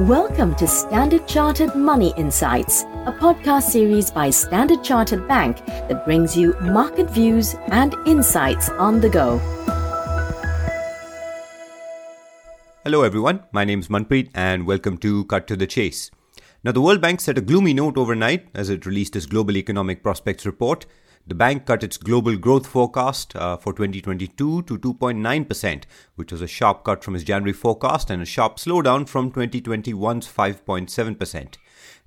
Welcome to Standard Chartered Money Insights, a podcast series by Standard Chartered Bank that brings you market views and insights on the go. Hello, everyone. My name is Manpreet, and welcome to Cut to the Chase. Now, the World Bank set a gloomy note overnight as it released its Global Economic Prospects report. The bank cut its global growth forecast uh, for 2022 to 2.9%, which was a sharp cut from its January forecast and a sharp slowdown from 2021's 5.7%.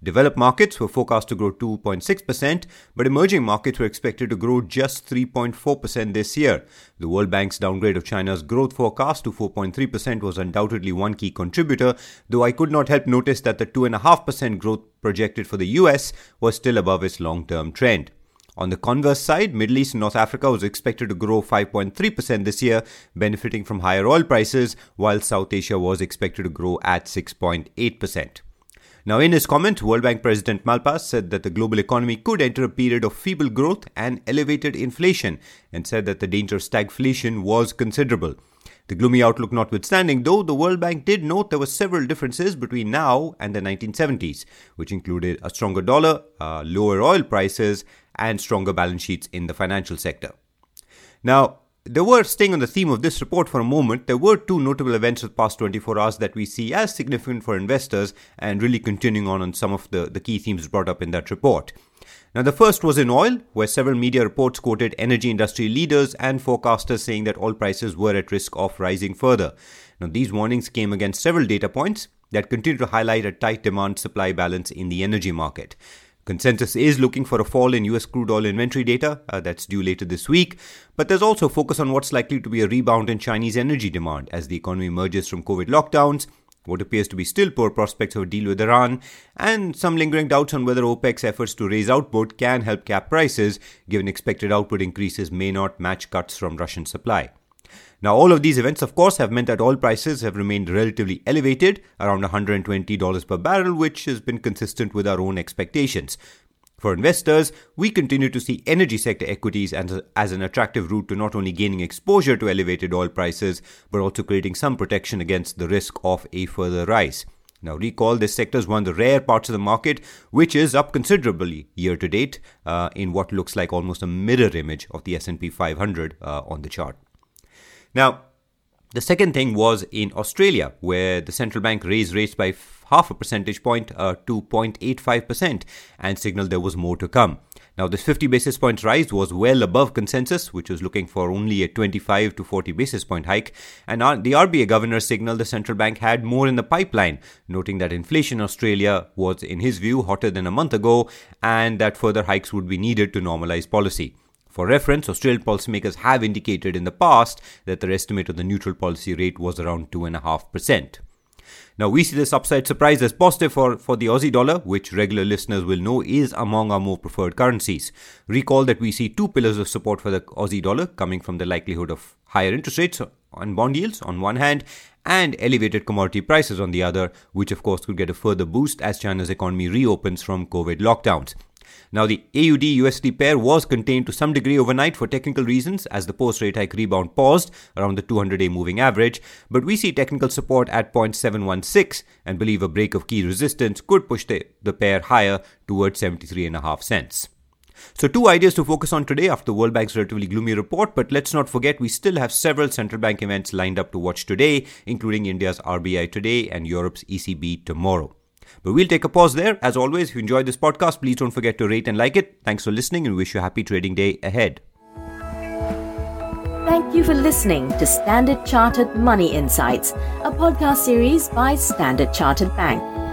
Developed markets were forecast to grow 2.6%, but emerging markets were expected to grow just 3.4% this year. The World Bank's downgrade of China's growth forecast to 4.3% was undoubtedly one key contributor, though I could not help notice that the 2.5% growth projected for the US was still above its long term trend. On the converse side, Middle East and North Africa was expected to grow 5.3% this year, benefiting from higher oil prices, while South Asia was expected to grow at 6.8%. Now, in his comment, World Bank President Malpass said that the global economy could enter a period of feeble growth and elevated inflation, and said that the danger of stagflation was considerable. The gloomy outlook notwithstanding, though, the World Bank did note there were several differences between now and the 1970s, which included a stronger dollar, uh, lower oil prices, and stronger balance sheets in the financial sector. Now, there were, staying on the theme of this report for a moment, there were two notable events of the past 24 hours that we see as significant for investors and really continuing on on some of the, the key themes brought up in that report. Now, the first was in oil, where several media reports quoted energy industry leaders and forecasters saying that oil prices were at risk of rising further. Now, these warnings came against several data points that continue to highlight a tight demand supply balance in the energy market. Consensus is looking for a fall in US crude oil inventory data uh, that's due later this week, but there's also focus on what's likely to be a rebound in Chinese energy demand as the economy emerges from COVID lockdowns, what appears to be still poor prospects of a deal with Iran, and some lingering doubts on whether OPEC's efforts to raise output can help cap prices, given expected output increases may not match cuts from Russian supply. Now, all of these events, of course, have meant that oil prices have remained relatively elevated, around $120 per barrel, which has been consistent with our own expectations. For investors, we continue to see energy sector equities as, as an attractive route to not only gaining exposure to elevated oil prices, but also creating some protection against the risk of a further rise. Now, recall this sector is one of the rare parts of the market which is up considerably year to date uh, in what looks like almost a mirror image of the S&P 500 uh, on the chart. Now, the second thing was in Australia, where the central bank raised rates by half a percentage point uh, to 0.85% and signaled there was more to come. Now, this 50 basis points rise was well above consensus, which was looking for only a 25 to 40 basis point hike. And the RBA governor signaled the central bank had more in the pipeline, noting that inflation in Australia was, in his view, hotter than a month ago and that further hikes would be needed to normalize policy. For reference, Australian policymakers have indicated in the past that their estimate of the neutral policy rate was around 2.5%. Now, we see this upside surprise as positive for, for the Aussie dollar, which regular listeners will know is among our more preferred currencies. Recall that we see two pillars of support for the Aussie dollar coming from the likelihood of higher interest rates on bond yields on one hand and elevated commodity prices on the other, which of course could get a further boost as China's economy reopens from COVID lockdowns. Now, the AUD USD pair was contained to some degree overnight for technical reasons as the post rate hike rebound paused around the 200 day moving average, but we see technical support at 0.716 and believe a break of key resistance could push the, the pair higher towards 73.5 cents. So, two ideas to focus on today after the World Bank's relatively gloomy report, but let's not forget we still have several central bank events lined up to watch today, including India's RBI today and Europe's ECB tomorrow. But we'll take a pause there. As always, if you enjoyed this podcast, please don't forget to rate and like it. Thanks for listening and wish you a happy trading day ahead. Thank you for listening to Standard Chartered Money Insights, a podcast series by Standard Chartered Bank.